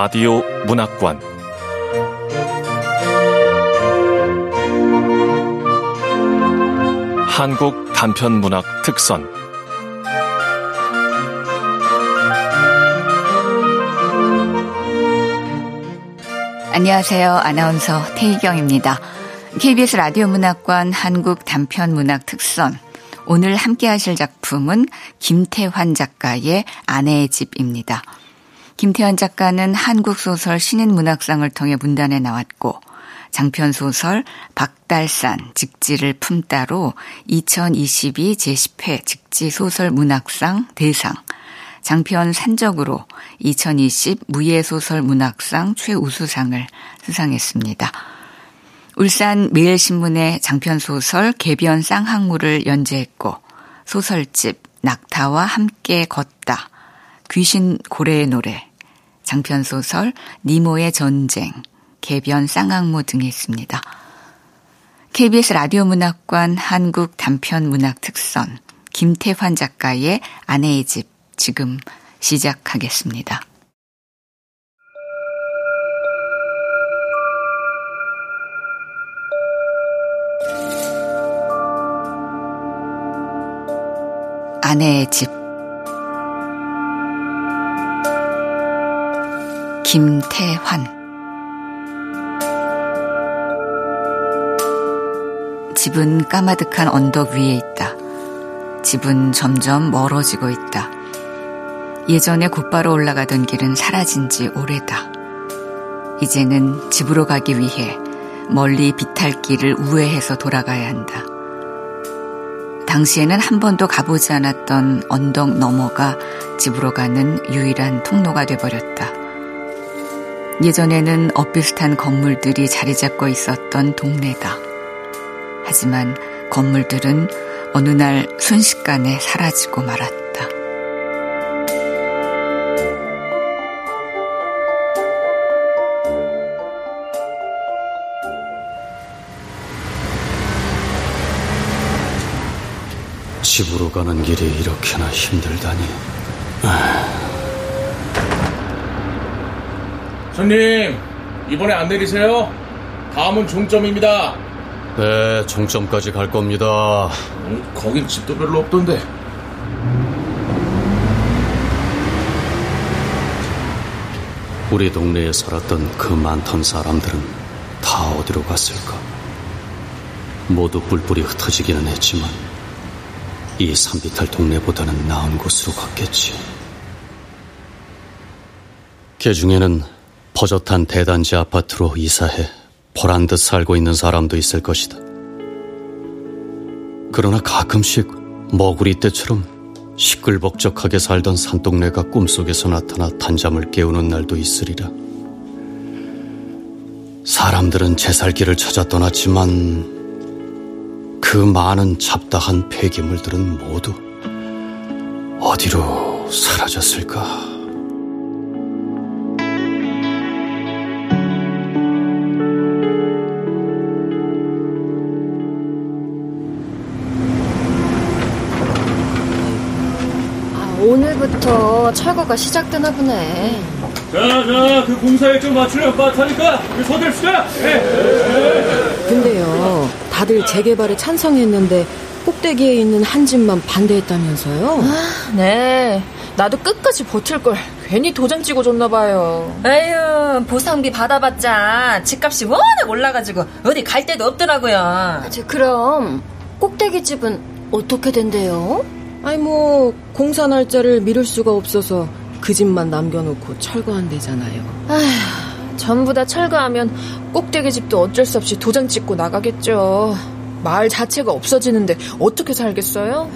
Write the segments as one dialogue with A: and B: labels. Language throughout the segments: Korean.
A: 라디오 문학관 한국 단편 문학 특선
B: 안녕하세요. 아나운서 태희경입니다. KBS 라디오 문학관 한국 단편 문학 특선 오늘 함께 하실 작품은 김태환 작가의 아내의 집입니다. 김태환 작가는 한국 소설 신인 문학상을 통해 문단에 나왔고 장편 소설 박달산 직지를 품따로 2022 제10회 직지 소설 문학상 대상 장편 산적으로 2020 무예소설 문학상 최우수상을 수상했습니다. 울산 매일신문의 장편소설 개변 쌍항무를 연재했고 소설집 낙타와 함께 걷다, 귀신 고래의 노래, 장편소설 니모의 전쟁, 개변 쌍항무 등이 있습니다. KBS 라디오 문학관 한국 단편 문학 특선 김태환 작가의 아내의 집 지금 시작하겠습니다. 아내의 집 김태환 집은 까마득한 언덕 위에 있다. 집은 점점 멀어지고 있다. 예전에 곧바로 올라가던 길은 사라진 지 오래다. 이제는 집으로 가기 위해 멀리 비탈길을 우회해서 돌아가야 한다. 당시에는 한 번도 가보지 않았던 언덕 너머가 집으로 가는 유일한 통로가 돼버렸다. 예전에는 엇비슷한 건물들이 자리 잡고 있었던 동네다. 하지만 건물들은 어느 날 순식간에 사라지고 말았다.
C: 집으로 가는 길이 이렇게나 힘들다니.
D: 손님, 이번에 안 내리세요? 다음은 종점입니다.
C: 네, 종점까지 갈 겁니다.
D: 음, 거긴 집도 별로 없던데.
C: 우리 동네에 살았던 그 많던 사람들은 다 어디로 갔을까? 모두 뿔뿔이 흩어지기는 했지만 이 산비탈 동네보다는 나은 곳으로 갔겠지. 그 중에는 버젓한 대단지 아파트로 이사해 보란 듯 살고 있는 사람도 있을 것이다. 그러나 가끔씩 머구리 때처럼 시끌벅적하게 살던 산동네가 꿈속에서 나타나 단잠을 깨우는 날도 있으리라. 사람들은 제살길을 찾아 떠났지만 그 많은 잡다한 폐기물들은 모두 어디로 사라졌을까?
E: 오늘부터 철거가 시작되나 보네.
D: 자, 자, 그 공사 일정 맞추려면 빠하니까 서둘시다. 네.
F: 근데요, 다들 재개발에 찬성했는데 꼭대기에 있는 한 집만 반대했다면서요?
G: 아, 네. 나도 끝까지 버틸 걸 괜히 도장 찍어 줬나 봐요.
H: 에휴, 보상비 받아봤자 집값이 워낙 올라가지고 어디 갈 데도 없더라고요.
E: 저, 그럼 꼭대기 집은 어떻게 된대요?
F: 아니 뭐 공사 날짜를 미룰 수가 없어서 그 집만 남겨놓고 철거한대잖아요.
G: 아휴, 전부 다 철거하면 꼭대기 집도 어쩔 수 없이 도장 찍고 나가겠죠. 마을 자체가 없어지는데 어떻게 살겠어요?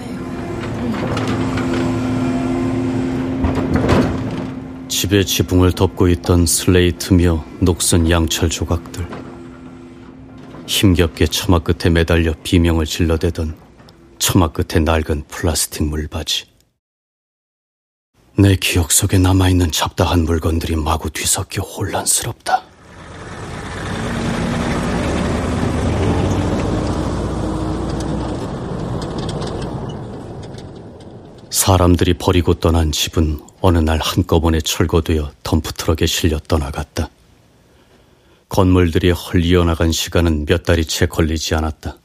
C: 집의 지붕을 덮고 있던 슬레이트며 녹슨 양철 조각들. 힘겹게 처마 끝에 매달려 비명을 질러대던 처마 끝에 낡은 플라스틱 물바지. 내 기억 속에 남아있는 잡다한 물건들이 마구 뒤섞여 혼란스럽다. 사람들이 버리고 떠난 집은 어느 날 한꺼번에 철거되어 덤프트럭에 실려 떠나갔다. 건물들이 헐리어 나간 시간은 몇 달이 채 걸리지 않았다.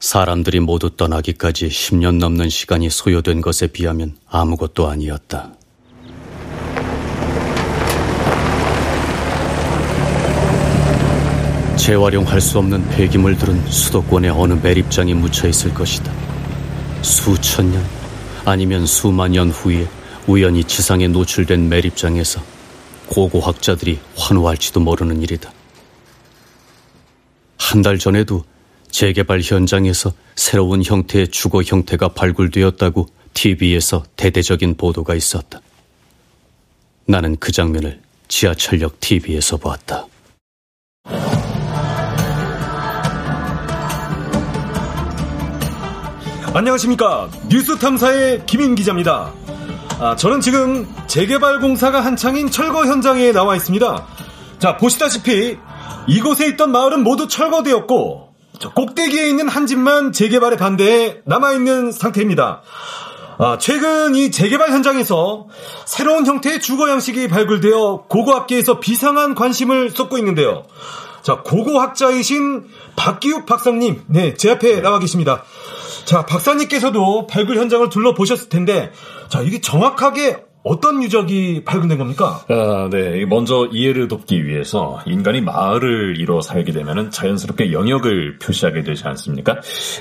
C: 사람들이 모두 떠나기까지 10년 넘는 시간이 소요된 것에 비하면 아무것도 아니었다. 재활용할 수 없는 폐기물들은 수도권의 어느 매립장에 묻혀 있을 것이다. 수천 년 아니면 수만 년 후에 우연히 지상에 노출된 매립장에서 고고학자들이 환호할지도 모르는 일이다. 한 달 전에도 재개발 현장에서 새로운 형태의 주거 형태가 발굴되었다고 TV에서 대대적인 보도가 있었다. 나는 그 장면을 지하철역 TV에서 보았다.
I: 안녕하십니까. 뉴스 탐사의 김인 기자입니다. 아, 저는 지금 재개발 공사가 한창인 철거 현장에 나와 있습니다. 자, 보시다시피 이곳에 있던 마을은 모두 철거되었고 꼭대기에 있는 한 집만 재개발에 반대해 남아있는 상태입니다. 아, 최근 이 재개발 현장에서 새로운 형태의 주거 양식이 발굴되어 고고학계에서 비상한 관심을 쏟고 있는데요. 자, 고고학자이신 박기욱 박사님, 네, 제 앞에 나와 계십니다. 자, 박사님께서도 발굴 현장을 둘러보셨을 텐데, 자, 이게 정확하게 어떤 유적이 발견된 겁니까?
J: 아, 네. 먼저 이해를 돕기 위해서 인간이 마을을 이뤄 살게 되면 자연스럽게 영역을 표시하게 되지 않습니까?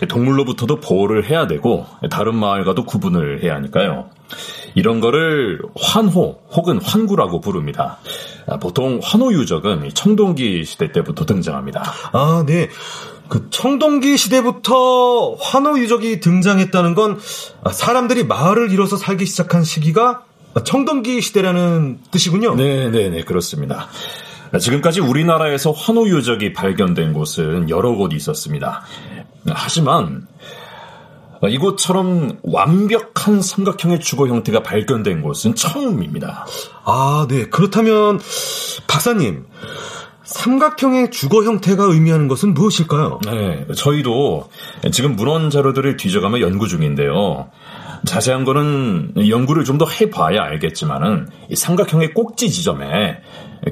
J: 동물로부터도 보호를 해야 되고 다른 마을과도 구분을 해야 하니까요. 이런 거를 환호 혹은 환구라고 부릅니다. 아, 보통 환호 유적은 청동기 시대 때부터 등장합니다.
I: 아, 네. 그 청동기 시대부터 환호 유적이 등장했다는 건 사람들이 마을을 이뤄서 살기 시작한 시기가 청동기 시대라는 뜻이군요.
J: 네, 네, 네, 그렇습니다. 지금까지 우리나라에서 환호 유적이 발견된 곳은 여러 곳 있었습니다. 하지만 이곳처럼 완벽한 삼각형의 주거 형태가 발견된 곳은 처음입니다.
I: 아, 네. 그렇다면 박사님, 삼각형의 주거 형태가 의미하는 것은 무엇일까요?
J: 네, 저희도 지금 문헌 자료들을 뒤져가며 연구 중인데요. 자세한 거는 연구를 좀 더 해봐야 알겠지만은 이 삼각형의 꼭지 지점에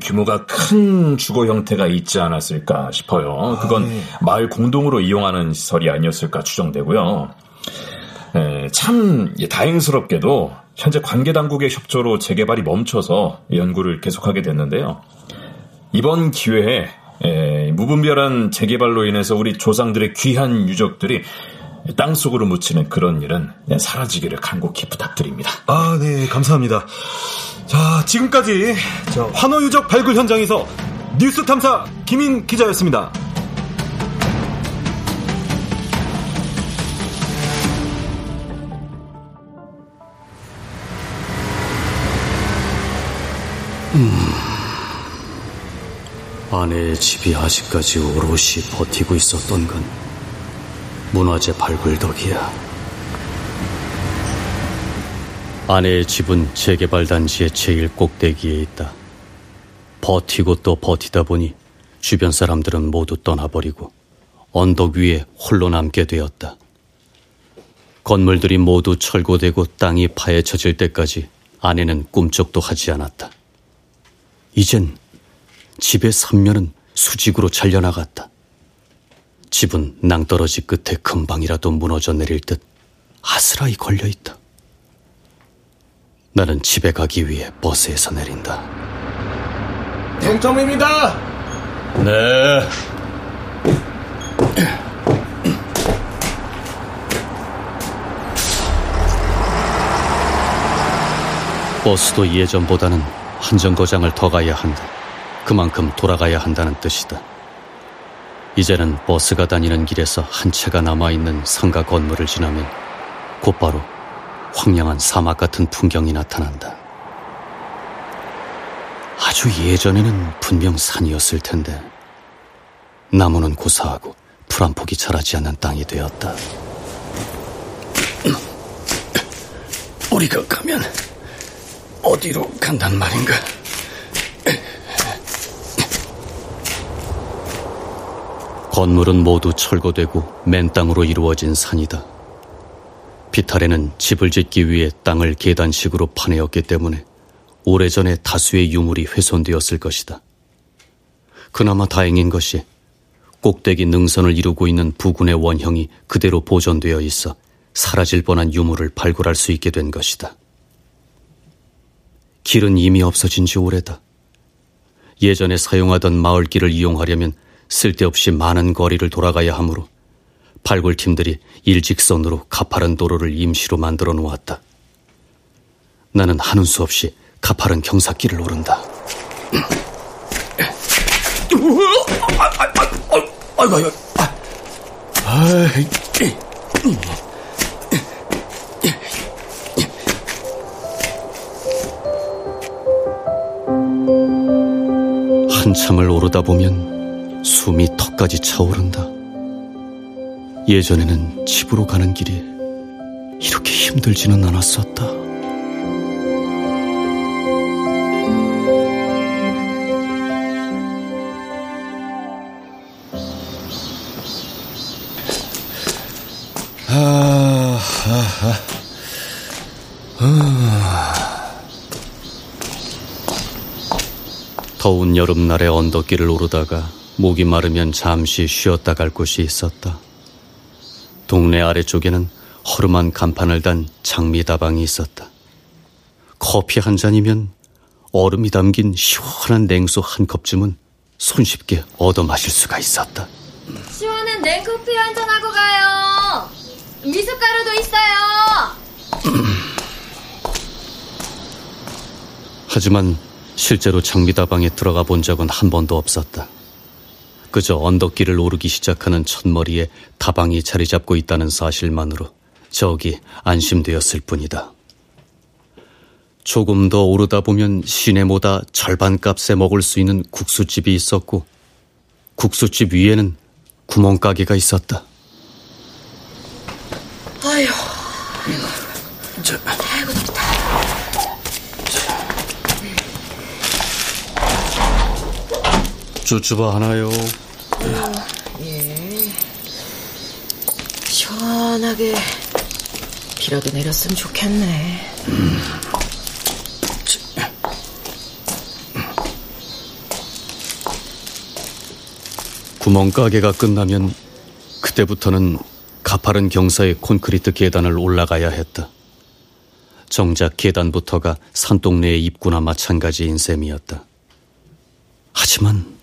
J: 규모가 큰 주거 형태가 있지 않았을까 싶어요. 그건 아, 네. 마을 공동으로 이용하는 시설이 아니었을까 추정되고요. 에, 참 다행스럽게도 현재 관계 당국의 협조로 재개발이 멈춰서 연구를 계속하게 됐는데요. 이번 기회에 에, 무분별한 재개발로 인해서 우리 조상들의 귀한 유적들이 땅속으로 묻히는 그런 일은 사라지기를 간곡히 부탁드립니다.
I: 아, 네, 감사합니다. 자, 지금까지 환호 유적 발굴 현장에서 뉴스 탐사 김인 기자였습니다.
C: 음. 아내의 집이 아직까지 오롯이 버티고 있었던 건 문화재 발굴 덕이야. 아내의 집은 재개발 단지의 제일 꼭대기에 있다. 버티고 또 버티다 보니 주변 사람들은 모두 떠나버리고 언덕 위에 홀로 남게 되었다. 건물들이 모두 철거되고 땅이 파헤쳐질 때까지 아내는 꿈쩍도 하지 않았다. 이젠 집의 삼면은 수직으로 잘려나갔다. 집은 낭떠러지 끝에 금방이라도 무너져 내릴 듯 아스라이 걸려 있다. 나는 집에 가기 위해 버스에서 내린다.
K: 당첨입니다.
C: 네. 버스도 예전보다는 한 정거장을 더 가야 한다. 그만큼 돌아가야 한다는 뜻이다. 이제는 버스가 다니는 길에서 한 채가 남아있는 상가 건물을 지나면 곧바로 황량한 사막 같은 풍경이 나타난다. 아주 예전에는 분명 산이었을 텐데 나무는 고사하고 풀 한 폭이 자라지 않는 땅이 되었다. 우리가 가면 어디로 간단 말인가? 건물은 모두 철거되고 맨 땅으로 이루어진 산이다. 비탈에는 집을 짓기 위해 땅을 계단식으로 파내었기 때문에 오래전에 다수의 유물이 훼손되었을 것이다. 그나마 다행인 것이 꼭대기 능선을 이루고 있는 부근의 원형이 그대로 보존되어 있어 사라질 뻔한 유물을 발굴할 수 있게 된 것이다. 길은 이미 없어진 지 오래다. 예전에 사용하던 마을길을 이용하려면 쓸데없이 많은 거리를 돌아가야 하므로 발굴팀들이 일직선으로 가파른 도로를 임시로 만들어 놓았다. 나는 하는 수 없이 가파른 경사길을 오른다. 한참을 오르다 보면 숨이 턱까지 차오른다. 예전에는 집으로 가는 길이 이렇게 힘들지는 않았었다.
K: 아, 아, 아.
C: 더운 여름날의 언덕길을 오르다가 목이 마르면 잠시 쉬었다 갈 곳이 있었다. 동네 아래쪽에는 허름한 간판을 단 장미다방이 있었다. 커피 한 잔이면 얼음이 담긴 시원한 냉수 한 컵쯤은 손쉽게 얻어 마실 수가 있었다.
E: 시원한 냉커피 한 잔 하고 가요. 미숫가루도 있어요.
C: 하지만 실제로 장미다방에 들어가 본 적은 한 번도 없었다. 그저 언덕길을 오르기 시작하는 첫머리에 다방이 자리 잡고 있다는 사실만으로 저기 안심되었을 뿐이다. 조금 더 오르다 보면 시내보다 절반 값에 먹을 수 있는 국수집이 있었고 국수집 위에는 구멍가게가 있었다.
F: 아휴,
K: 저,
F: 아이고 좋다.
C: 쭈쭈바 하나요?
F: 예. 시원하게 비라도 내렸으면 좋겠네.
C: 음. 구멍가게가 끝나면 그때부터는 가파른 경사의 콘크리트 계단을 올라가야 했다. 정작 계단부터가 산동네의 입구나 마찬가지인 셈이었다. 하지만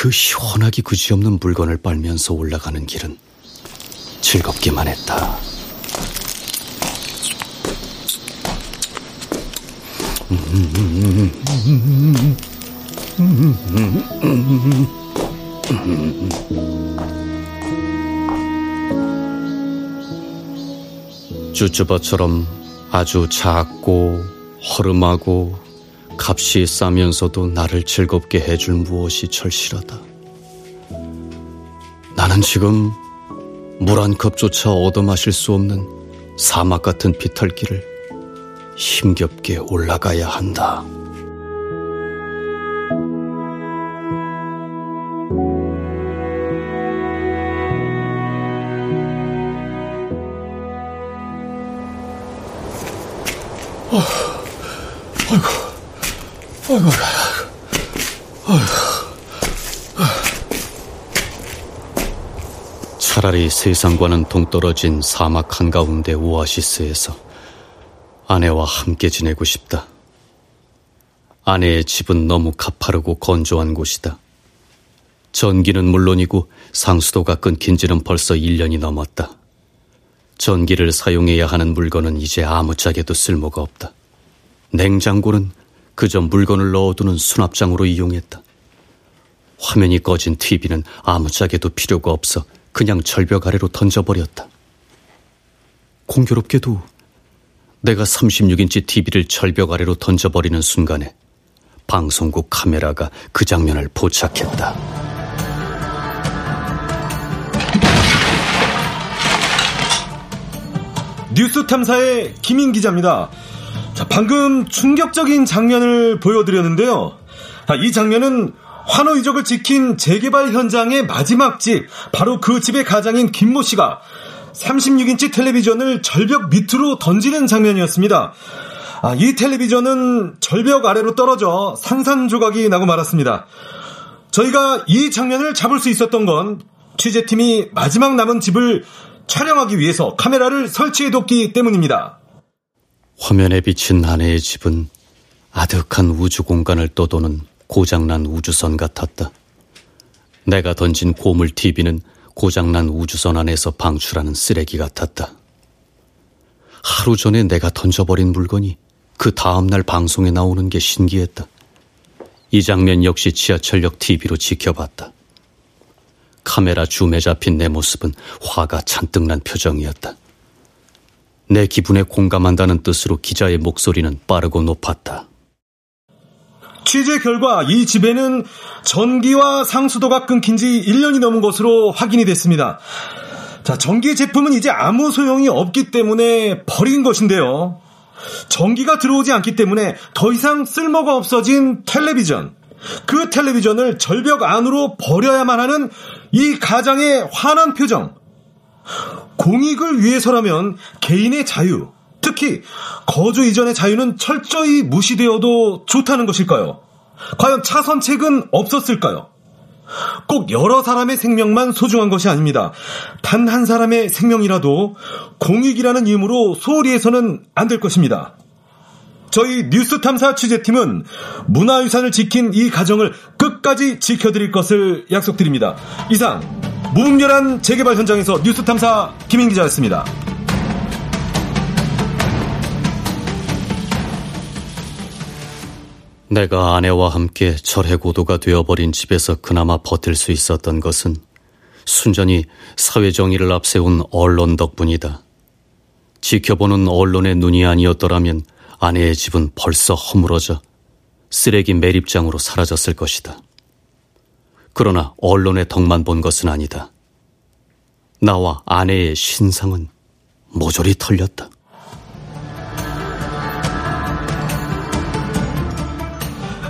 C: 그 시원하기 그지없는 물건을 빨면서 올라가는 길은 즐겁기만 했다. 쭈쭈바처럼 아주 작고 허름하고 값이 싸면서도 나를 즐겁게 해줄 무엇이 절실하다. 나는 지금 물 한 컵조차 얻어 마실 수 없는 사막 같은 비탈길을 힘겹게 올라가야 한다.
K: 아이고, 아이고.
C: 차라리 세상과는 동떨어진 사막 한가운데 오아시스에서 아내와 함께 지내고 싶다. 아내의 집은 너무 가파르고 건조한 곳이다. 전기는 물론이고 상수도가 끊긴 지는 벌써 1년이 넘었다. 전기를 사용해야 하는 물건은 이제 아무짝에도 쓸모가 없다. 냉장고는 그저 물건을 넣어두는 수납장으로 이용했다. 화면이 꺼진 TV는 아무짝에도 필요가 없어 그냥 절벽 아래로 던져버렸다. 공교롭게도 내가 36인치 TV를 절벽 아래로 던져버리는 순간에 방송국 카메라가 그 장면을 포착했다.
I: 뉴스 탐사의 김인 기자입니다. 자, 방금 충격적인 장면을 보여드렸는데요. 아, 이 장면은 환호 이적을 지킨 재개발 현장의 마지막 집, 바로 그 집의 가장인 김모 씨가 36인치 텔레비전을 절벽 밑으로 던지는 장면이었습니다. 아, 이 텔레비전은 절벽 아래로 떨어져 산산조각이 나고 말았습니다. 저희가 이 장면을 잡을 수 있었던 건 취재팀이 마지막 남은 집을 촬영하기 위해서 카메라를 설치해뒀기 때문입니다.
C: 화면에 비친 아내의 집은 아득한 우주 공간을 떠도는 고장난 우주선 같았다. 내가 던진 고물 TV는 고장난 우주선 안에서 방출하는 쓰레기 같았다. 하루 전에 내가 던져버린 물건이 그 다음날 방송에 나오는 게 신기했다. 이 장면 역시 지하철역 TV로 지켜봤다. 카메라 줌에 잡힌 내 모습은 화가 잔뜩 난 표정이었다. 내 기분에 공감한다는 뜻으로 기자의 목소리는 빠르고 높았다.
I: 취재 결과 이 집에는 전기와 상수도가 끊긴 지 1년이 넘은 것으로 확인이 됐습니다. 자, 전기 제품은 이제 아무 소용이 없기 때문에 버린 것인데요. 전기가 들어오지 않기 때문에 더 이상 쓸모가 없어진 텔레비전. 그 텔레비전을 절벽 안으로 버려야만 하는 이 가장의 화난 표정. 공익을 위해서라면 개인의 자유, 특히 거주 이전의 자유는 철저히 무시되어도 좋다는 것일까요? 과연 차선책은 없었을까요? 꼭 여러 사람의 생명만 소중한 것이 아닙니다. 단 한 사람의 생명이라도 공익이라는 이유로 소홀히 해서는 안 될 것입니다. 저희 뉴스 탐사 취재팀은 문화유산을 지킨 이 가정을 끝까지 지켜드릴 것을 약속드립니다. 이상 무분별한 재개발 현장에서 뉴스 탐사 김인 기자였습니다.
C: 내가 아내와 함께 철해 고도가 되어버린 집에서 그나마 버틸 수 있었던 것은 순전히 사회 정의를 앞세운 언론 덕분이다. 지켜보는 언론의 눈이 아니었더라면 아내의 집은 벌써 허물어져 쓰레기 매립장으로 사라졌을 것이다. 그러나 언론의 덕만 본 것은 아니다. 나와 아내의 신상은 모조리 털렸다.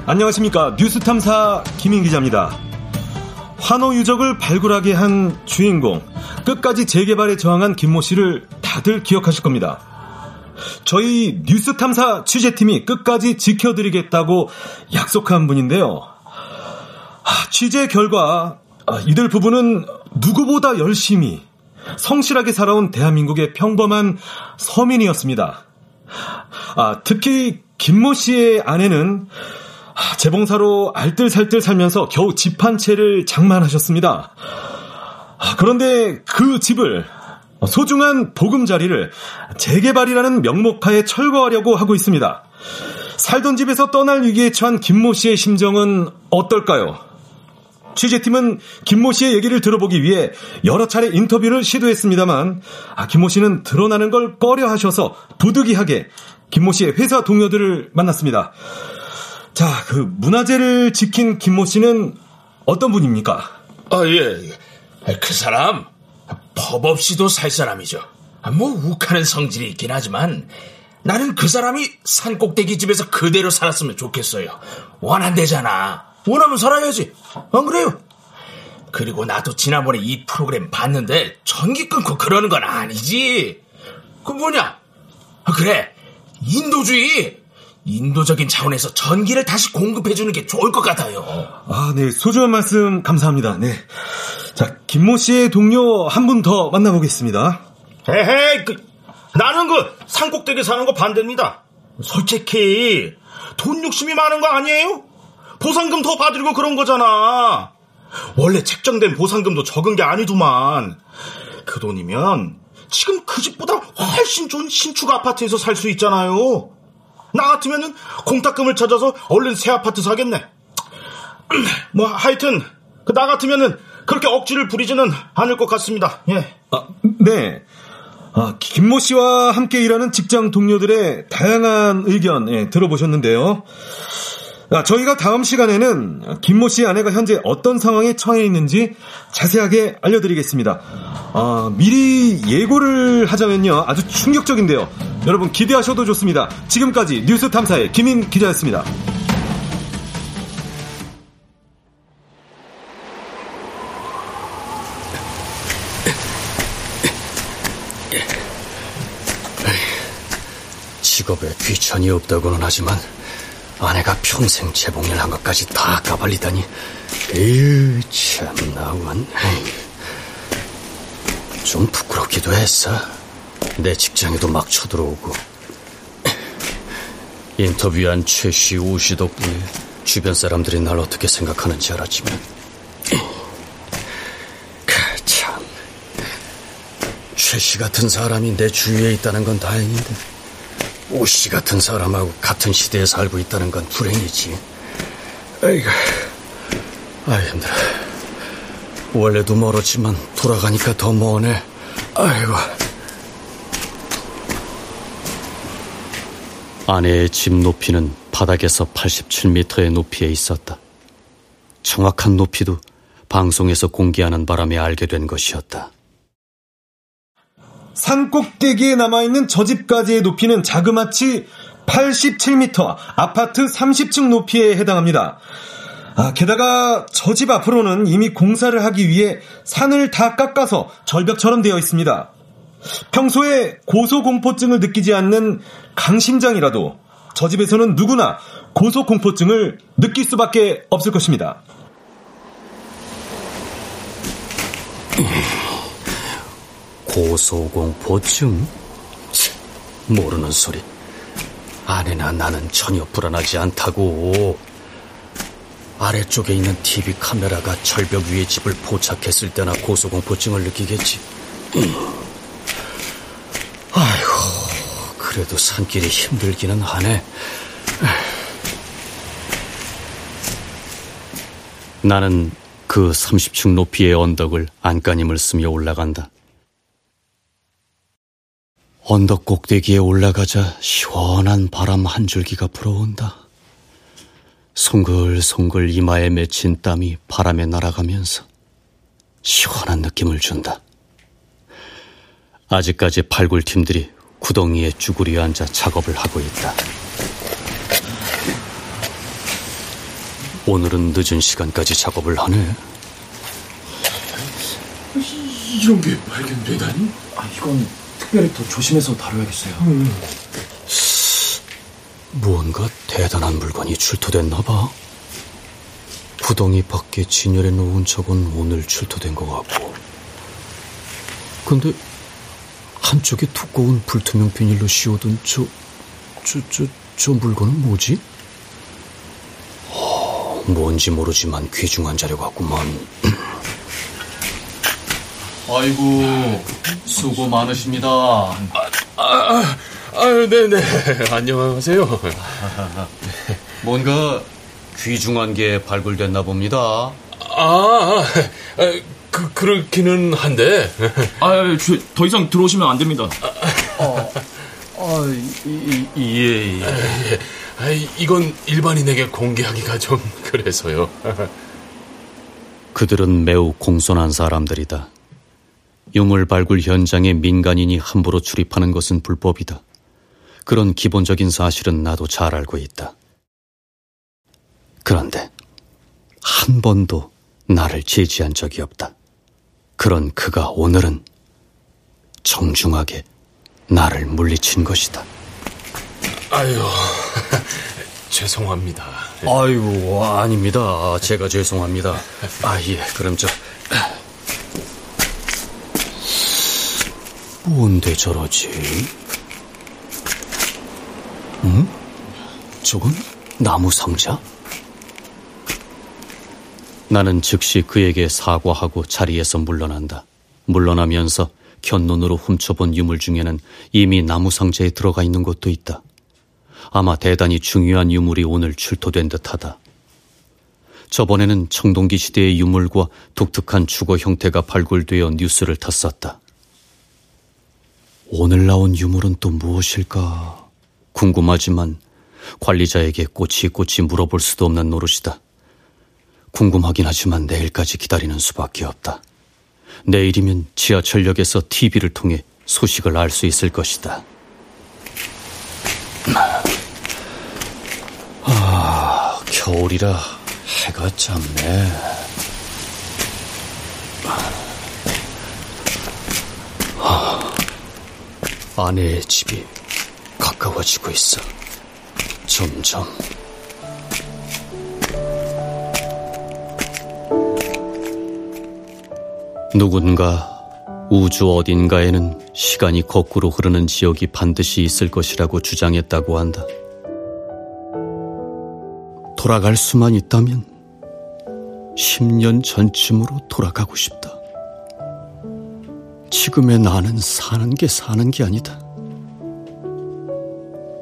I: 안녕하십니까. 뉴스탐사 김인 기자입니다. 환호 유적을 발굴하게 한 주인공, 끝까지 재개발에 저항한 김모 씨를 다들 기억하실 겁니다. 저희 뉴스 탐사 취재팀이 끝까지 지켜드리겠다고 약속한 분인데요. 아, 취재 결과 아, 이들 부부는 누구보다 열심히 성실하게 살아온 대한민국의 평범한 서민이었습니다. 아, 특히 김모 씨의 아내는 재봉사로 알뜰살뜰 살면서 겨우 집 한 채를 장만하셨습니다. 그런데 그 집을 소중한 보금자리를 재개발이라는 명목하에 철거하려고 하고 있습니다. 살던 집에서 떠날 위기에 처한 김모 씨의 심정은 어떨까요? 취재팀은 김모 씨의 얘기를 들어보기 위해 여러 차례 인터뷰를 시도했습니다만 아, 김모 씨는 드러나는 걸 꺼려 하셔서 부득이하게 김모 씨의 회사 동료들을 만났습니다. 자, 그 문화재를 지킨 김모 씨는 어떤 분입니까?
L: 아, 예. 그 사람 법 없이도 살 사람이죠. 뭐 욱하는 성질이 있긴 하지만 나는 그 사람이 산 꼭대기 집에서 그대로 살았으면 좋겠어요. 원한대잖아. 원하면 살아야지. 안 그래요? 그리고 나도 지난번에 이 프로그램 봤는데 전기 끊고 그러는 건 아니지. 그 뭐냐? 아, 그래. 인도주의. 인도적인 차원에서 전기를 다시 공급해주는 게 좋을 것 같아요.
I: 아, 네. 소중한 말씀 감사합니다. 네. 자, 김모 씨의 동료 한 분 더 만나보겠습니다.
L: 에헤이, 그, 나는 그 산꼭대기 사는 거 반대입니다. 솔직히, 돈 욕심이 많은 거 아니에요? 보상금 더 받으려고 그런 거잖아. 원래 책정된 보상금도 적은 게 아니더만. 그 돈이면 지금 그 집보다 훨씬 좋은 신축 아파트에서 살 수 있잖아요. 나 같으면은 공탁금을 찾아서 얼른 새 아파트 사겠네. 뭐 하여튼 그나 같으면은 그렇게 억지를 부리지는 않을 것 같습니다. 예.
I: 아, 네. 아, 김모 씨와 함께 일하는 직장 동료들의 다양한 의견 예, 들어보셨는데요. 아, 저희가 다음 시간에는 김모 씨의 아내가 현재 어떤 상황에 처해 있는지 자세하게 알려드리겠습니다. 아, 미리 예고를 하자면요. 아주 충격적인데요. 여러분 기대하셔도 좋습니다. 지금까지 뉴스 탐사의 김인 기자였습니다.
C: 귀천이 없다고는 하지만 아내가 평생 재봉일 한 것까지 다 까발리다니. 에휴 참나 원. 좀 부끄럽기도 했어. 내 직장에도 막 쳐들어오고. 인터뷰한 최씨 우씨 덕분에 주변 사람들이 날 어떻게 생각하는지 알았지만. 참. 최씨 같은 사람이 내 주위에 있다는 건 다행인데 우씨 같은 사람하고 같은 시대에 살고 있다는 건 불행이지 아이고 아 힘들어 원래도 멀었지만 돌아가니까 더 머네 아이고 아내의 집 높이는 바닥에서 87m의 높이에 있었다. 정확한 높이도 방송에서 공개하는 바람에 알게 된 것이었다.
I: 산 꼭대기에 남아있는 저 집까지의 높이는 자그마치 87m, 아파트 30층 높이에 해당합니다. 아, 게다가 저 집 앞으로는 이미 공사를 하기 위해 산을 다 깎아서 절벽처럼 되어 있습니다. 평소에 고소공포증을 느끼지 않는 강심장이라도 저 집에서는 누구나 고소공포증을 느낄 수밖에 없을 것입니다.
C: 고소공포증? 모르는 소리. 아내나 나는 전혀 불안하지 않다고. 아래쪽에 있는 TV 카메라가 절벽 위에 집을 포착했을 때나 고소공포증을 느끼겠지. 아이고, 그래도 산길이 힘들기는 하네. 나는 그 30층 높이의 언덕을 안간힘을 쓰며 올라간다. 언덕 꼭대기에 올라가자 시원한 바람 한 줄기가 불어온다. 송글송글 이마에 맺힌 땀이 바람에 날아가면서 시원한 느낌을 준다. 아직까지 발굴팀들이 구덩이에 쭈그려 앉아 작업을 하고 있다. 오늘은 늦은 시간까지 작업을 하네.
K: 이런 게 발견되다니?
M: 아, 이건 특별히 더 조심해서 다뤄야겠어요.
C: 음. 무언가 대단한 물건이 출토됐나 봐. 구덩이 밖에 진열해 놓은 적은 오늘 출토된 것 같고. 근데 한쪽에 두꺼운 불투명 비닐로 씌워둔 저, 저, 저, 저 물건은 뭐지? 어, 뭔지 모르지만 귀중한 자료 같구만.
M: 아이고, 수고 많으십니다. 아,
K: 아, 아 네네. 안녕하세요.
C: 뭔가 귀중한 게 발굴됐나 봅니다.
K: 아, 아 그, 그렇기는 한데.
M: 아, 더 이상 들어오시면 안 됩니다.
C: 어, 아, 이, 예, 예.
K: 아, 이건 일반인에게 공개하기가 좀 그래서요.
C: 그들은 매우 공손한 사람들이다. 유물 발굴 현장에 민간인이 함부로 출입하는 것은 불법이다. 그런 기본적인 사실은 나도 잘 알고 있다. 그런데 한 번도 나를 제지한 적이 없다. 그런 그가 오늘은 정중하게 나를 물리친 것이다.
K: 아유, 죄송합니다.
C: 아이고, 아닙니다. 제가 죄송합니다. 아, 예, 그럼 저. 뭔데 저러지? 응? 저건 나무 상자? 나는 즉시 그에게 사과하고 자리에서 물러난다. 물러나면서 견눈으로 훔쳐본 유물 중에는 이미 나무 상자에 들어가 있는 것도 있다. 아마 대단히 중요한 유물이 오늘 출토된 듯하다. 저번에는 청동기 시대의 유물과 독특한 주거 형태가 발굴되어 뉴스를 탔었다. 오늘 나온 유물은 또 무엇일까? 궁금하지만 관리자에게 꼬치꼬치 물어볼 수도 없는 노릇이다. 궁금하긴 하지만 내일까지 기다리는 수밖에 없다. 내일이면 지하철역에서 TV를 통해 소식을 알 수 있을 것이다. 아, 겨울이라 해가 짧네. 아내의 집이 가까워지고 있어. 점점. 누군가 우주 어딘가에는 시간이 거꾸로 흐르는 지역이 반드시 있을 것이라고 주장했다고 한다. 돌아갈 수만 있다면 10년 전쯤으로 돌아가고 싶다. 지금의 나는 사는 게 사는 게 아니다.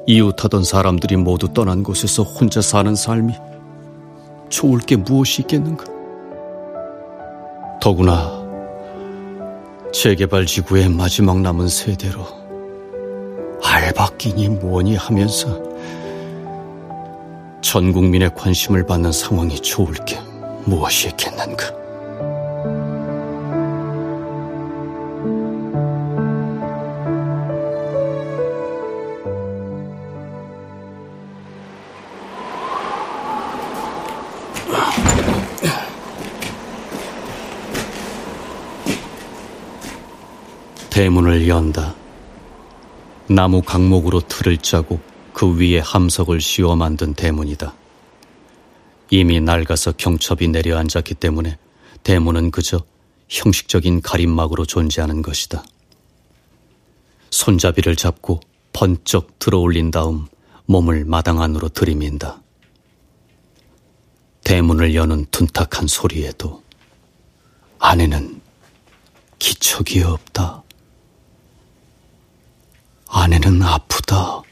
C: 이웃하던 사람들이 모두 떠난 곳에서 혼자 사는 삶이 좋을 게 무엇이 있겠는가? 더구나 재개발 지구의 마지막 남은 세대로 알바끼니 뭐니 하면서 전 국민의 관심을 받는 상황이 좋을 게 무엇이 있겠는가? 대문을 연다. 나무 강목으로 틀을 짜고 그 위에 함석을 씌워 만든 대문이다. 이미 낡아서 경첩이 내려앉았기 때문에 대문은 그저 형식적인 가림막으로 존재하는 것이다. 손잡이를 잡고 번쩍 들어 올린 다음 몸을 마당 안으로 들이민다. 대문을 여는 둔탁한 소리에도 안에는 기척이 없다. 아내는 아프다.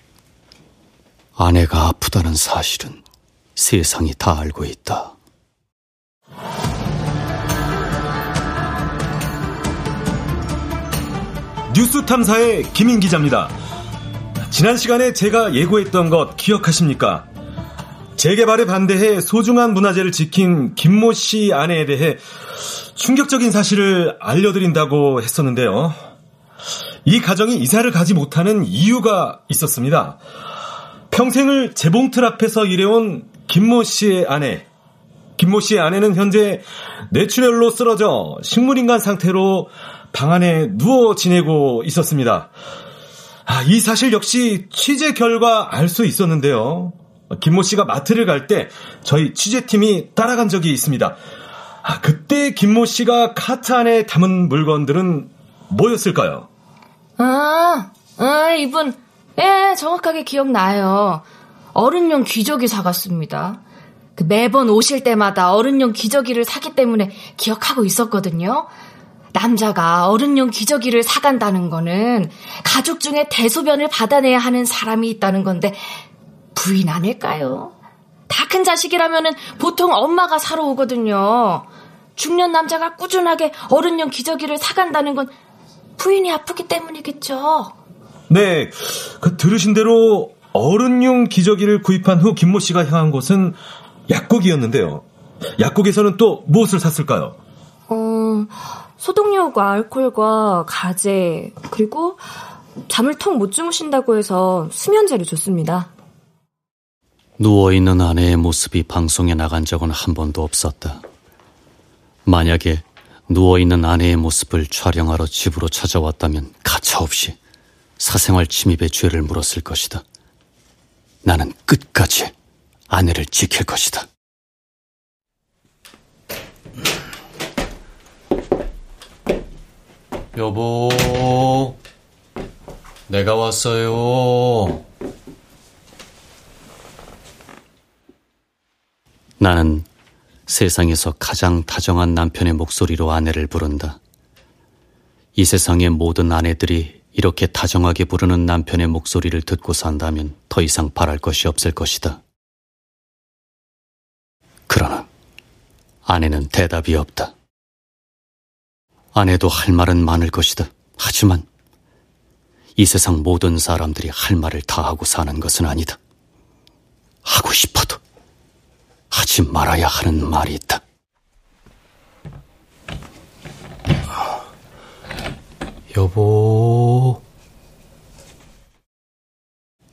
C: 아내가 아프다는 사실은 세상이 다 알고 있다.
I: 뉴스 탐사의 김인 기자입니다. 지난 시간에 제가 예고했던 것 기억하십니까? 재개발에 반대해 소중한 문화재를 지킨 김모 씨 아내에 대해 충격적인 사실을 알려드린다고 했었는데요. 이 가정이 이사를 가지 못하는 이유가 있었습니다. 평생을 재봉틀 앞에서 일해온 김모 씨의 아내. 김모 씨의 아내는 현재 뇌출혈로 쓰러져 식물인간 상태로 방 안에 누워 지내고 있었습니다. 아, 이 사실 역시 취재 결과 알 수 있었는데요. 김모 씨가 마트를 갈 때 저희 취재팀이 따라간 적이 있습니다. 아, 그때 김모 씨가 카트 안에 담은 물건들은 뭐였을까요?
G: 아, 아, 이분, 예, 정확하게 기억나요. 어른용 귀저귀 사갔습니다. 그 매번 오실 때마다 어른용 기저귀를 사기 때문에 기억하고 있었거든요. 남자가 어른용 기저귀를 사간다는 거는 가족 중에 대소변을 받아내야 하는 사람이 있다는 건데 부인 아닐까요? 다 큰 자식이라면은 보통 엄마가 사러 오거든요. 중년 남자가 꾸준하게 어른용 기저귀를 사간다는 건 부인이 아프기 때문이겠죠.
I: 네, 그 들으신 대로 어른용 기저귀를 구입한 후 김모 씨가 향한 곳은 약국이었는데요. 약국에서는 또 무엇을 샀을까요?
G: 어, 소독약과 알코올과 가재 그리고 잠을 통못 주무신다고 해서 수면제를 줬습니다.
C: 누워있는 아내의 모습이 방송에 나간 적은 한 번도 없었다. 만약에 누워있는 아내의 모습을 촬영하러 집으로 찾아왔다면 가차없이 사생활 침입의 죄를 물었을 것이다. 나는 끝까지 아내를 지킬 것이다. 여보, 내가 왔어요. 나는 세상에서 가장 다정한 남편의 목소리로 아내를 부른다. 이 세상의 모든 아내들이 이렇게 다정하게 부르는 남편의 목소리를 듣고 산다면 더 이상 바랄 것이 없을 것이다. 그러나 아내는 대답이 없다. 아내도 할 말은 많을 것이다. 하지만 이 세상 모든 사람들이 할 말을 다 하고 사는 것은 아니다. 하고 싶어도 하지 말아야 하는 말이 있다. 여보.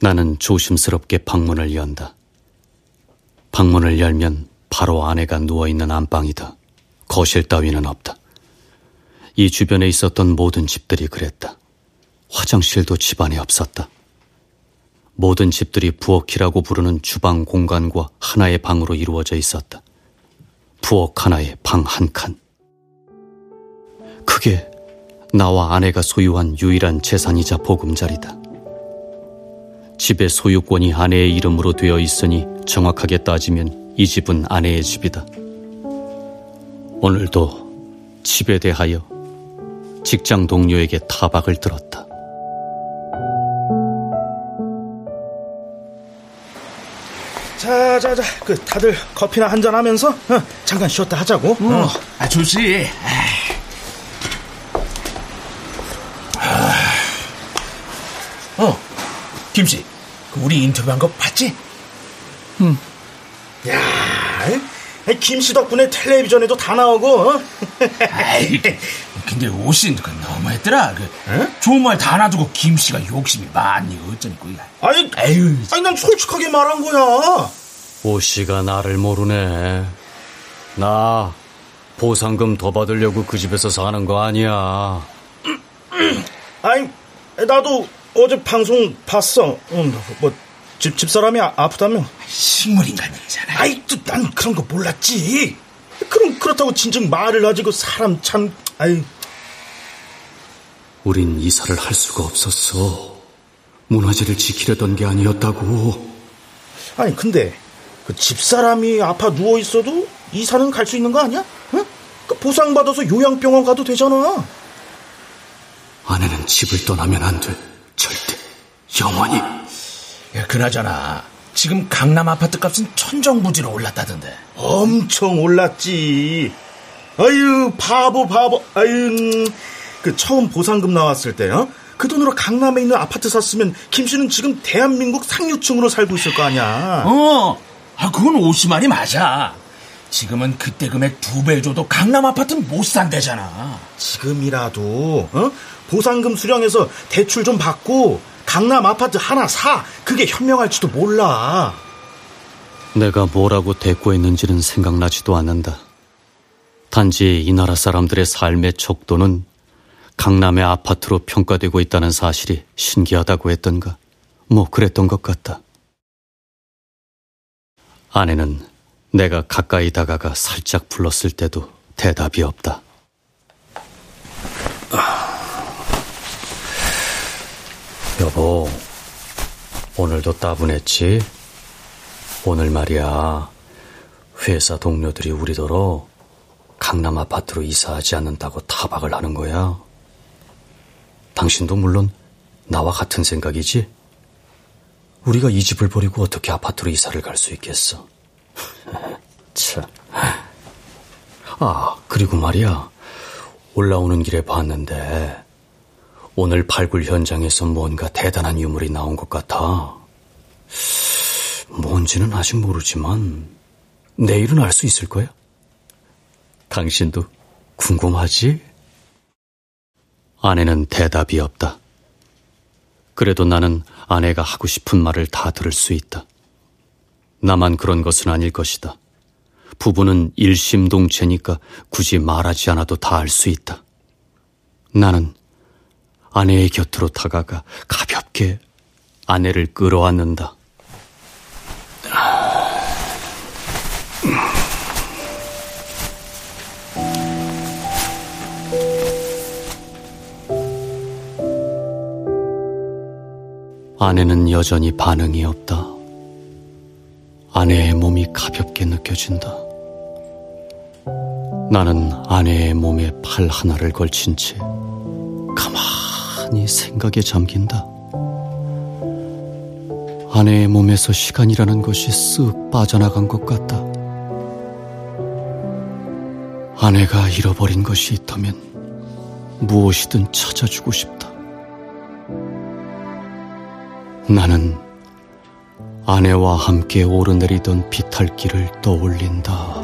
C: 나는 조심스럽게 방문을 연다. 방문을 열면 바로 아내가 누워있는 안방이다. 거실 따위는 없다. 이 주변에 있었던 모든 집들이 그랬다. 화장실도 집안에 없었다. 모든 집들이 부엌이라고 부르는 주방 공간과 하나의 방으로 이루어져 있었다. 부엌 하나에 방 한 칸. 그게 나와 아내가 소유한 유일한 재산이자 보금자리다. 집의 소유권이 아내의 이름으로 되어 있으니 정확하게 따지면 이 집은 아내의 집이다. 오늘도 집에 대하여 직장 동료에게 타박을 들었다.
L: 자, 자, 자, 그 다들 커피나 한 잔 하면서 어, 잠깐 쉬었다 하자고.
N: 어,
L: 어.
N: 아, 좋지. 어, 김씨, 그 우리 인터뷰한 거 봤지?
L: 응. 야, 김씨 덕분에 텔레비전에도 다 나오고. 어?
N: 근데 오신 그 너무했더라. 그 에? 좋은 말 다 놔두고 김씨가 욕심이 많니 어쩌니 그
L: 아니, 에휴, 아니 난 솔직하게 말한 거야.
C: 오씨가 나를 모르네. 나 보상금 더 받으려고 그 집에서 사는 거 아니야.
L: 아니, 나도 어제 방송 봤어. 응, 뭐 집, 집사람이 아, 아프다며.
N: 식물인간이잖아.
L: 아이, 또 난 그런 거 몰랐지. 그럼 그렇다고 진즉 말을 가지고 사람 참, 아이.
C: 우린 이사를 할 수가 없었어. 문화재를 지키려던 게 아니었다고.
L: 아니, 근데 그 집사람이 아파 누워 있어도 이사는 갈 수 있는 거 아니야? 응? 그 보상받아서 요양병원 가도 되잖아.
C: 아내는 집을 떠나면 안 돼. 절대. 영원히.
N: 야, 그나저나 지금 강남 아파트 값은 천정부지로 올랐다던데.
L: 엄청 올랐지. 아유 바보 바보. 아유 그 처음 보상금 나왔을 때 어? 그 돈으로 강남에 있는 아파트 샀으면 김 씨는 지금 대한민국 상류층으로 살고 있을 거 아니야.
N: 어, 아 그건 오시 말이 맞아. 지금은 그때 금액 두 배 줘도 강남 아파트는 못 산대잖아.
L: 지금이라도 어? 보상금 수령해서 대출 좀 받고 강남 아파트 하나 사. 그게 현명할지도 몰라.
C: 내가 뭐라고 대꾸했는지는 생각나지도 않는다. 단지 이 나라 사람들의 삶의 척도는 강남의 아파트로 평가되고 있다는 사실이 신기하다고 했던가. 뭐 그랬던 것 같다. 아내는 내가 가까이 다가가 살짝 불렀을 때도 대답이 없다. 여보, 오늘도 따분했지? 오늘 말이야, 회사 동료들이 우리더러 강남 아파트로 이사하지 않는다고 타박을 하는 거야. 당신도 물론 나와 같은 생각이지? 우리가 이 집을 버리고 어떻게 아파트로 이사를 갈 수 있겠어? 참. 아, 그리고 말이야. 올라오는 길에 봤는데, 오늘 발굴 현장에서 뭔가 대단한 유물이 나온 것 같아. 뭔지는 아직 모르지만, 내일은 알 수 있을 거야. 당신도 궁금하지? 아내는 대답이 없다. 그래도 나는 아내가 하고 싶은 말을 다 들을 수 있다. 나만 그런 것은 아닐 것이다. 부부는 일심동체니까 굳이 말하지 않아도 다 알 수 있다. 나는 아내의 곁으로 다가가 가볍게 아내를 끌어안는다. 아내는 여전히 반응이 없다. 아내의 몸이 가볍게 느껴진다. 나는 아내의 몸에 팔 하나를 걸친 채 가만히 생각에 잠긴다. 아내의 몸에서 시간이라는 것이 쓱 빠져나간 것 같다. 아내가 잃어버린 것이 있다면 무엇이든 찾아주고 싶다. 나는 아내와 함께 오르내리던 비탈길을 떠올린다.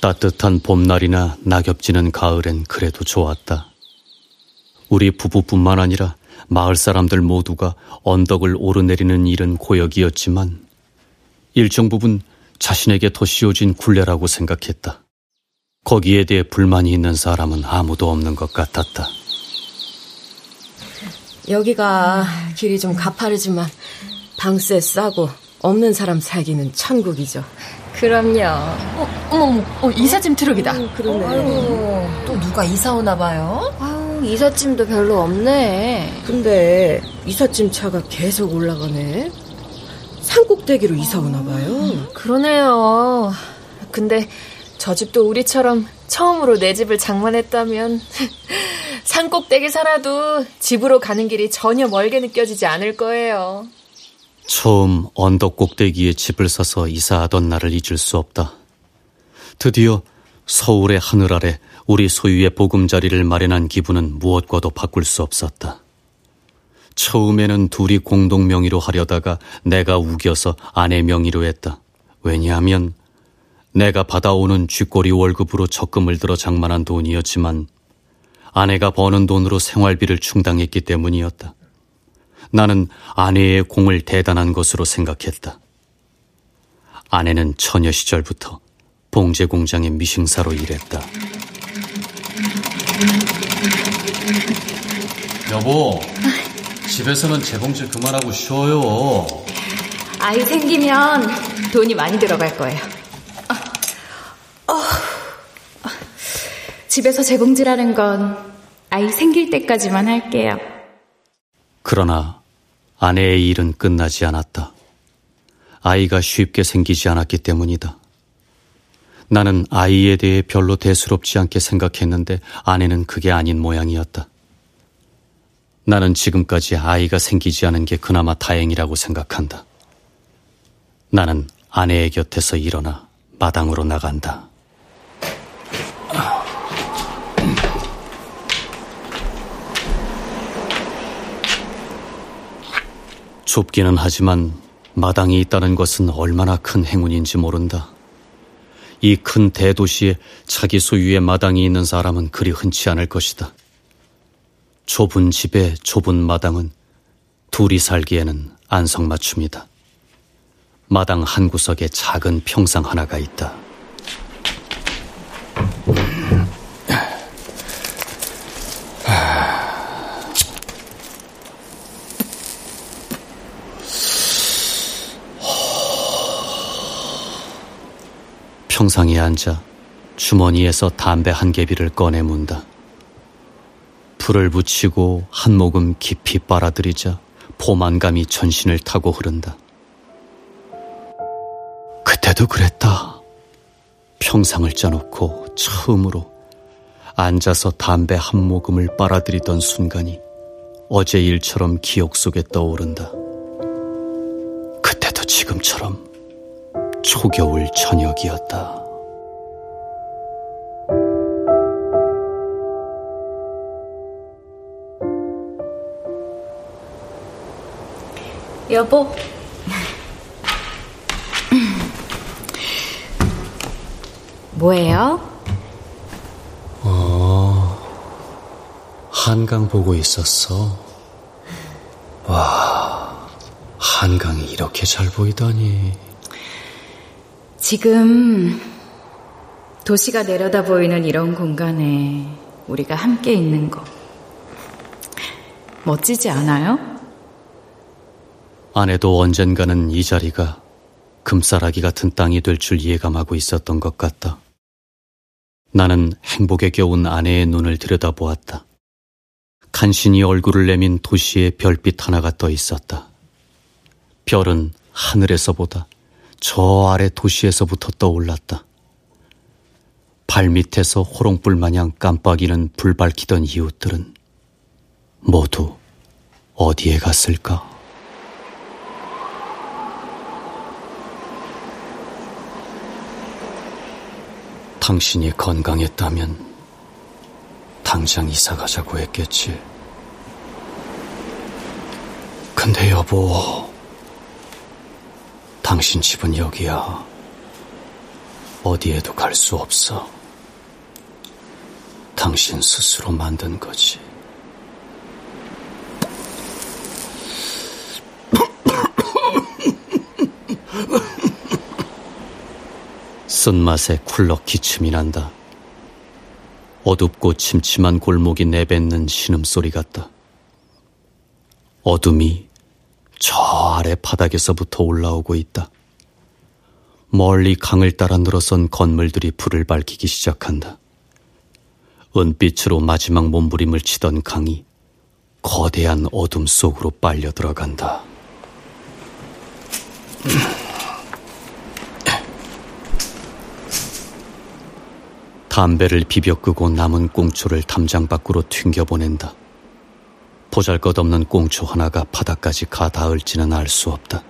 C: 따뜻한 봄날이나 낙엽 지는 가을엔 그래도 좋았다. 우리 부부뿐만 아니라 마을 사람들 모두가 언덕을 오르내리는 일은 고역이었지만 일정 부분 자신에게 더 씌워진 굴레라고 생각했다. 거기에 대해 불만이 있는 사람은 아무도 없는 것 같았다.
F: 여기가 길이 좀 가파르지만 방세 싸고 없는 사람 살기는 천국이죠.
G: 그럼요. 어, 어머, 어, 이삿짐 트럭이다. 음,
F: 그러네.
H: 아유, 또 누가 이사 오나 봐요?
E: 아 유, 이삿짐도 별로 없네.
F: 근데 이삿짐 차가 계속 올라가네. 산꼭대기로 이사 오나 봐요. 음,
G: 그러네요. 근데 저 집도 우리처럼 처음으로 내 집을 장만했다면 산꼭대기 살아도 집으로 가는 길이 전혀 멀게 느껴지지 않을 거예요.
C: 처음 언덕 꼭대기에 집을 사서 이사하던 날을 잊을 수 없다. 드디어 서울의 하늘 아래 우리 소유의 보금자리를 마련한 기분은 무엇과도 바꿀 수 없었다. 처음에는 둘이 공동 명의로 하려다가 내가 우겨서 아내 명의로 했다. 왜냐하면 내가 받아오는 쥐꼬리 월급으로 적금을 들어 장만한 돈이었지만 아내가 버는 돈으로 생활비를 충당했기 때문이었다. 나는 아내의 공을 대단한 것으로 생각했다. 아내는 처녀 시절부터 봉제 공장의 미싱사로 일했다.
M: 여보, 집에서는 재봉질 그만하고 쉬어요.
G: 아이 생기면 돈이 많이 들어갈 거예요. 어, 어, 집에서 재봉질하는 건 아이 생길 때까지만 할게요.
C: 그러나 아내의 일은 끝나지 않았다. 아이가 쉽게 생기지 않았기 때문이다. 나는 아이에 대해 별로 대수롭지 않게 생각했는데 아내는 그게 아닌 모양이었다. 나는 지금까지 아이가 생기지 않은 게 그나마 다행이라고 생각한다. 나는 아내의 곁에서 일어나 마당으로 나간다. 좁기는 하지만 마당이 있다는 것은 얼마나 큰 행운인지 모른다. 이 큰 대도시에 자기 소유의 마당이 있는 사람은 그리 흔치 않을 것이다. 좁은 집에 좁은 마당은 둘이 살기에는 안성맞춤이다. 마당 한 구석에 작은 평상 하나가 있다. 평상에 앉아 주머니에서 담배 한 개비를 꺼내 문다. 불을 붙이고 한 모금 깊이 빨아들이자 포만감이 전신을 타고 흐른다. 그때도 그랬다. 평상을 짜놓고 처음으로 앉아서 담배 한 모금을 빨아들이던 순간이 어제 일처럼 기억 속에 떠오른다. 그때도 지금처럼 초겨울 저녁이었다.
G: 여보. 뭐예요?
C: 어, 한강 보고 있었어. 와, 한강이 이렇게 잘 보이다니.
B: 지금 도시가 내려다 보이는 이런 공간에 우리가 함께 있는 거 멋지지 않아요?
C: 아내도 언젠가는 이 자리가 금싸라기 같은 땅이 될 줄 예감하고 있었던 것 같다. 나는 행복에 겨운 아내의 눈을 들여다보았다. 간신히 얼굴을 내민 도시의 별빛 하나가 떠 있었다. 별은 하늘에서 보다 저 아래 도시에서부터 떠올랐다. 발밑에서 호롱불 마냥 깜빡이는 불 밝히던 이웃들은 모두 어디에 갔을까? 당신이 건강했다면 당장 이사 가자고 했겠지. 근데 여보, 당신 집은 여기야. 어디에도 갈 수 없어. 당신 스스로 만든 거지. 쓴맛에 쿨럭 기침이 난다. 어둡고 침침한 골목이 내뱉는 신음소리 같다. 어둠이 저 아래 바닥에서부터 올라오고 있다. 멀리 강을 따라 늘어선 건물들이 불을 밝히기 시작한다. 은빛으로 마지막 몸부림을 치던 강이 거대한 어둠 속으로 빨려 들어간다. 담배를 비벼 끄고 남은 꽁초를 담장 밖으로 튕겨보낸다. 보잘것없는 꽁초 하나가 바닥까지 가 닿을지는 알 수 없다.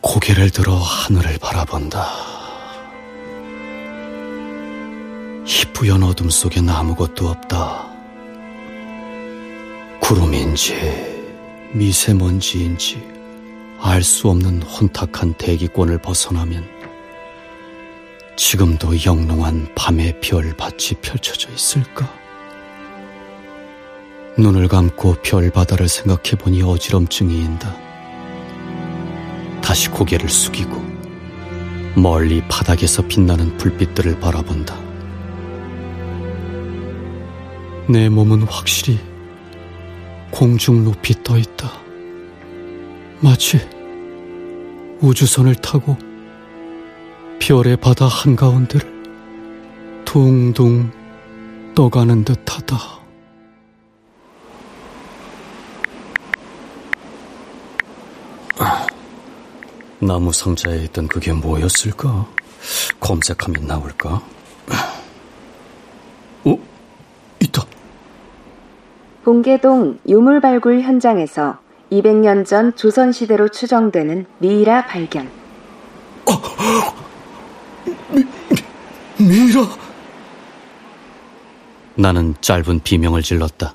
C: 고개를 들어 하늘을 바라본다. 희뿌연 어둠 속엔 아무것도 없다. 구름인지 미세먼지인지 알 수 없는 혼탁한 대기권을 벗어나면 지금도 영롱한 밤의 별밭이 펼쳐져 있을까? 눈을 감고 별바다를 생각해보니 어지럼증이 인다. 다시 고개를 숙이고 멀리 바닥에서 빛나는 불빛들을 바라본다. 내 몸은 확실히 공중 높이 떠 있다. 마치 우주선을 타고 별의 바다 한가운데를 둥둥 떠가는 듯하다. 나무 상자에 있던 그게 뭐였을까? 검색하면 나올까? 어? 있다.
O: 봉계동 유물 발굴 현장에서 200년 전 조선시대로 추정되는 미이라 발견.
C: 미, 미이라? 나는 짧은 비명을 질렀다.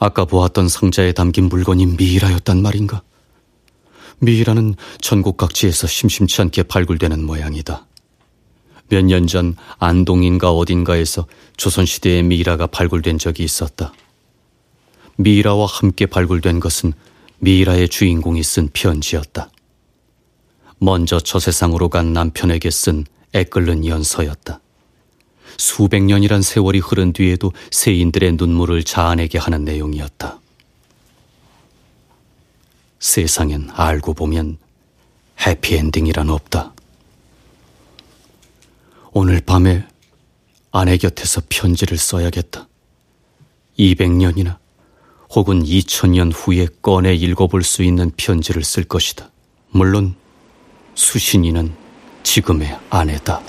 C: 아까 보았던 상자에 담긴 물건이 미이라였단 말인가? 미이라는 전국 각지에서 심심치 않게 발굴되는 모양이다. 몇 년 전 안동인가 어딘가에서 조선시대의 미이라가 발굴된 적이 있었다. 미이라와 함께 발굴된 것은 미이라의 주인공이 쓴 편지였다. 먼저 저 세상으로 간 남편에게 쓴 애끓는 연서였다. 수백 년이란 세월이 흐른 뒤에도 세인들의 눈물을 자아내게 하는 내용이었다. 세상엔 알고 보면 해피엔딩이란 없다. 오늘 밤에 아내 곁에서 편지를 써야겠다. 200년이나 혹은 2000년 후에 꺼내 읽어볼 수 있는 편지를 쓸 것이다. 물론 수신이는 지금의 아내다.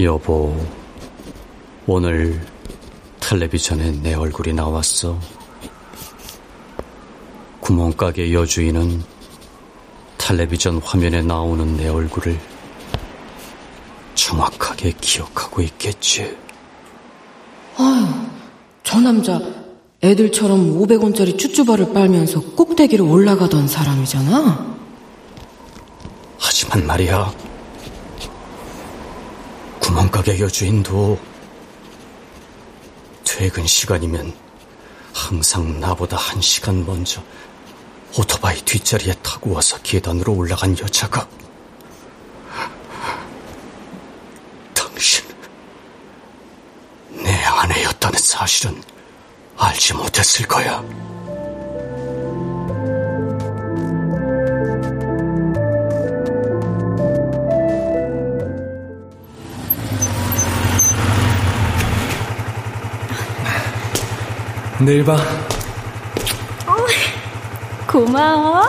C: 여보, 오늘 텔레비전에 내 얼굴이 나왔어. 구멍가게 여주인은 텔레비전 화면에 나오는 내 얼굴을 정확하게 기억하고 있겠지.
F: 아휴, 저 남자 애들처럼 500원짜리 쭈쭈바를 빨면서 꼭대기로 올라가던 사람이잖아.
C: 하지만 말이야, 구멍가게 여주인도 퇴근 시간이면 항상 나보다 한 시간 먼저 오토바이 뒷자리에 타고 와서 계단으로 올라간 여자가 당신 내 아내였다는 사실은 알지 못했을 거야.
P: 내일 봐.
G: 고마워.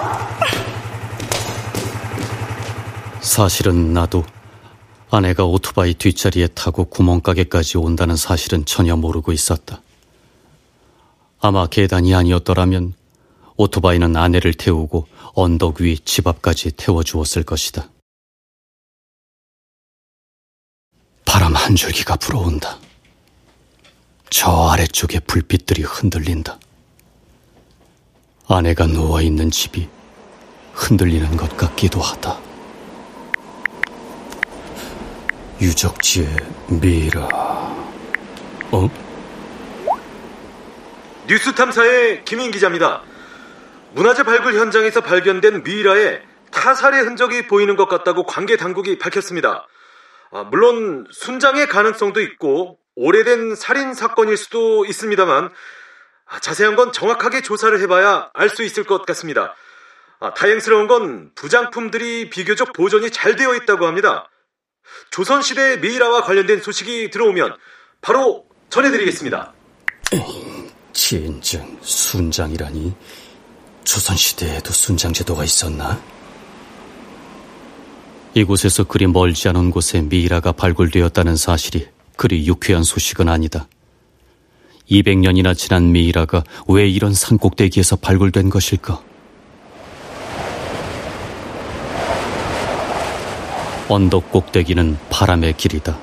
C: 사실은 나도 아내가 오토바이 뒷자리에 타고 구멍가게까지 온다는 사실은 전혀 모르고 있었다. 아마 계단이 아니었더라면 오토바이는 아내를 태우고 언덕 위 집 앞까지 태워주었을 것이다. 바람 한 줄기가 불어온다. 저 아래쪽에 불빛들이 흔들린다. 아내가 누워 있는 집이 흔들리는 것 같기도 하다. 유적지의 미라. 어?
I: 뉴스 탐사의 김인 기자입니다. 문화재 발굴 현장에서 발견된 미이라의 타살의 흔적이 보이는 것 같다고 관계 당국이 밝혔습니다. 아, 물론 순장의 가능성도 있고 오래된 살인 사건일 수도 있습니다만 아, 자세한 건 정확하게 조사를 해봐야 알 수 있을 것 같습니다. 아, 다행스러운 건 부장품들이 비교적 보존이 잘 되어 있다고 합니다. 조선시대 미이라와 관련된 소식이 들어오면 바로 전해드리겠습니다.
C: 진정 순장이라니 조선시대에도 순장제도가 있었나? 이곳에서 그리 멀지 않은 곳에 미이라가 발굴되었다는 사실이 그리 유쾌한 소식은 아니다. 200년이나 지난 미이라가 왜 이런 산꼭대기에서 발굴된 것일까? 언덕 꼭대기는 바람의 길이다.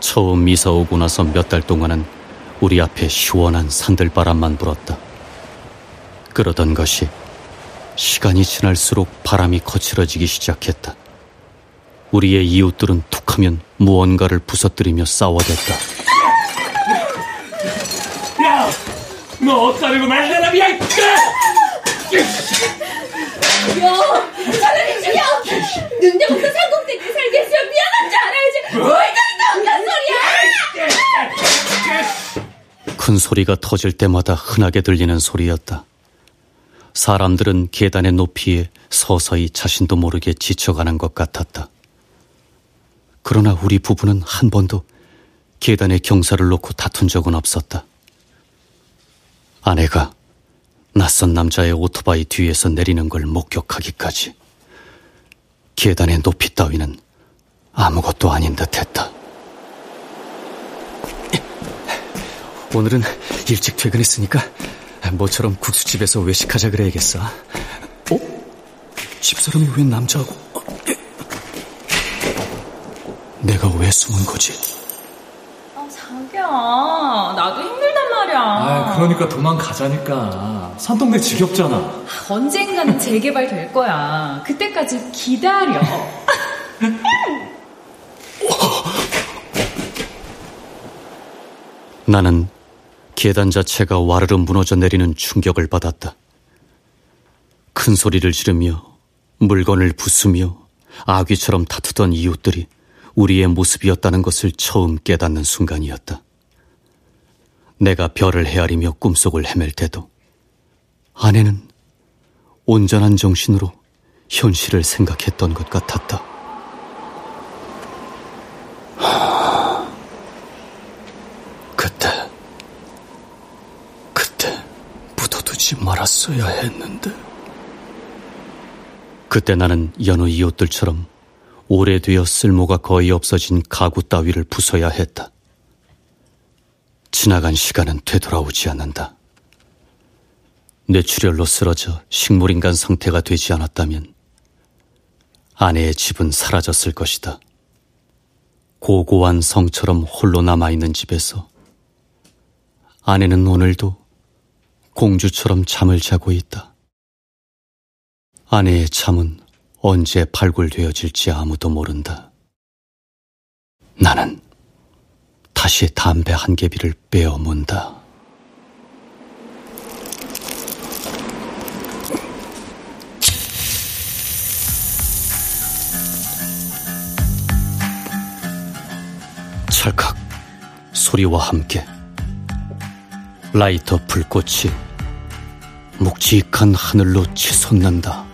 C: 처음 이사 오고 나서 몇 달 동안은 우리 앞에 시원한 산들바람만 불었다. 그러던 것이 시간이 지날수록 바람이 거칠어지기 시작했다. 우리의 이웃들은 툭하면 무언가를 부서뜨리며 싸워댔다.
D: 너 어따르고 말라라비야! 야!
P: 사람이 죽여! 능력 없는 상공대기 살게 했으면 미안한 줄 알아야지! 뭘 그리
C: 소리야! 큰 소리가 터질 때마다 흔하게 들리는 소리였다. 사람들은 계단의 높이에 서서히 자신도 모르게 지쳐가는 것 같았다. 그러나 우리 부부는 한 번도 계단에 경사를 놓고 다툰 적은 없었다. 아내가 낯선 남자의 오토바이 뒤에서 내리는 걸 목격하기까지 계단의 높이 따위는 아무것도 아닌 듯 했다. 오늘은 일찍 퇴근했으니까 모처럼 국수집에서 외식하자 그래야겠어. 어? 집사람이 웬 남자하고? 내가 왜 숨은 거지?
Q: 아, 자기야. 나도 힘 말이야.
R: 아, 그러니까 도망가자니까. 산동네 지겹잖아.
Q: 언젠가는 재개발 될 거야. 그때까지 기다려.
C: 나는 계단 자체가 와르르 무너져 내리는 충격을 받았다. 큰 소리를 지르며 물건을 부수며 아귀처럼 다투던 이웃들이 우리의 모습이었다는 것을 처음 깨닫는 순간이었다. 내가 별을 헤아리며 꿈속을 헤맬 때도 아내는 온전한 정신으로 현실을 생각했던 것 같았다. 그때, 그때 묻어두지 말았어야 했는데. 그때 나는 여느 이웃들처럼 오래되어 쓸모가 거의 없어진 가구 따위를 부숴야 했다. 지나간 시간은 되돌아오지 않는다. 뇌출혈로 쓰러져 식물인간 상태가 되지 않았다면 아내의 집은 사라졌을 것이다. 고고한 성처럼 홀로 남아있는 집에서 아내는 오늘도 공주처럼 잠을 자고 있다. 아내의 잠은 언제 발굴되어질지 아무도 모른다. 나는 다시 담배 한 개비를 빼어 문다. 찰칵 소리와 함께 라이터 불꽃이 묵직한 하늘로 치솟는다.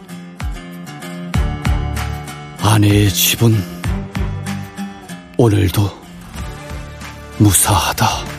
C: 아내의 집은 오늘도 무사하다.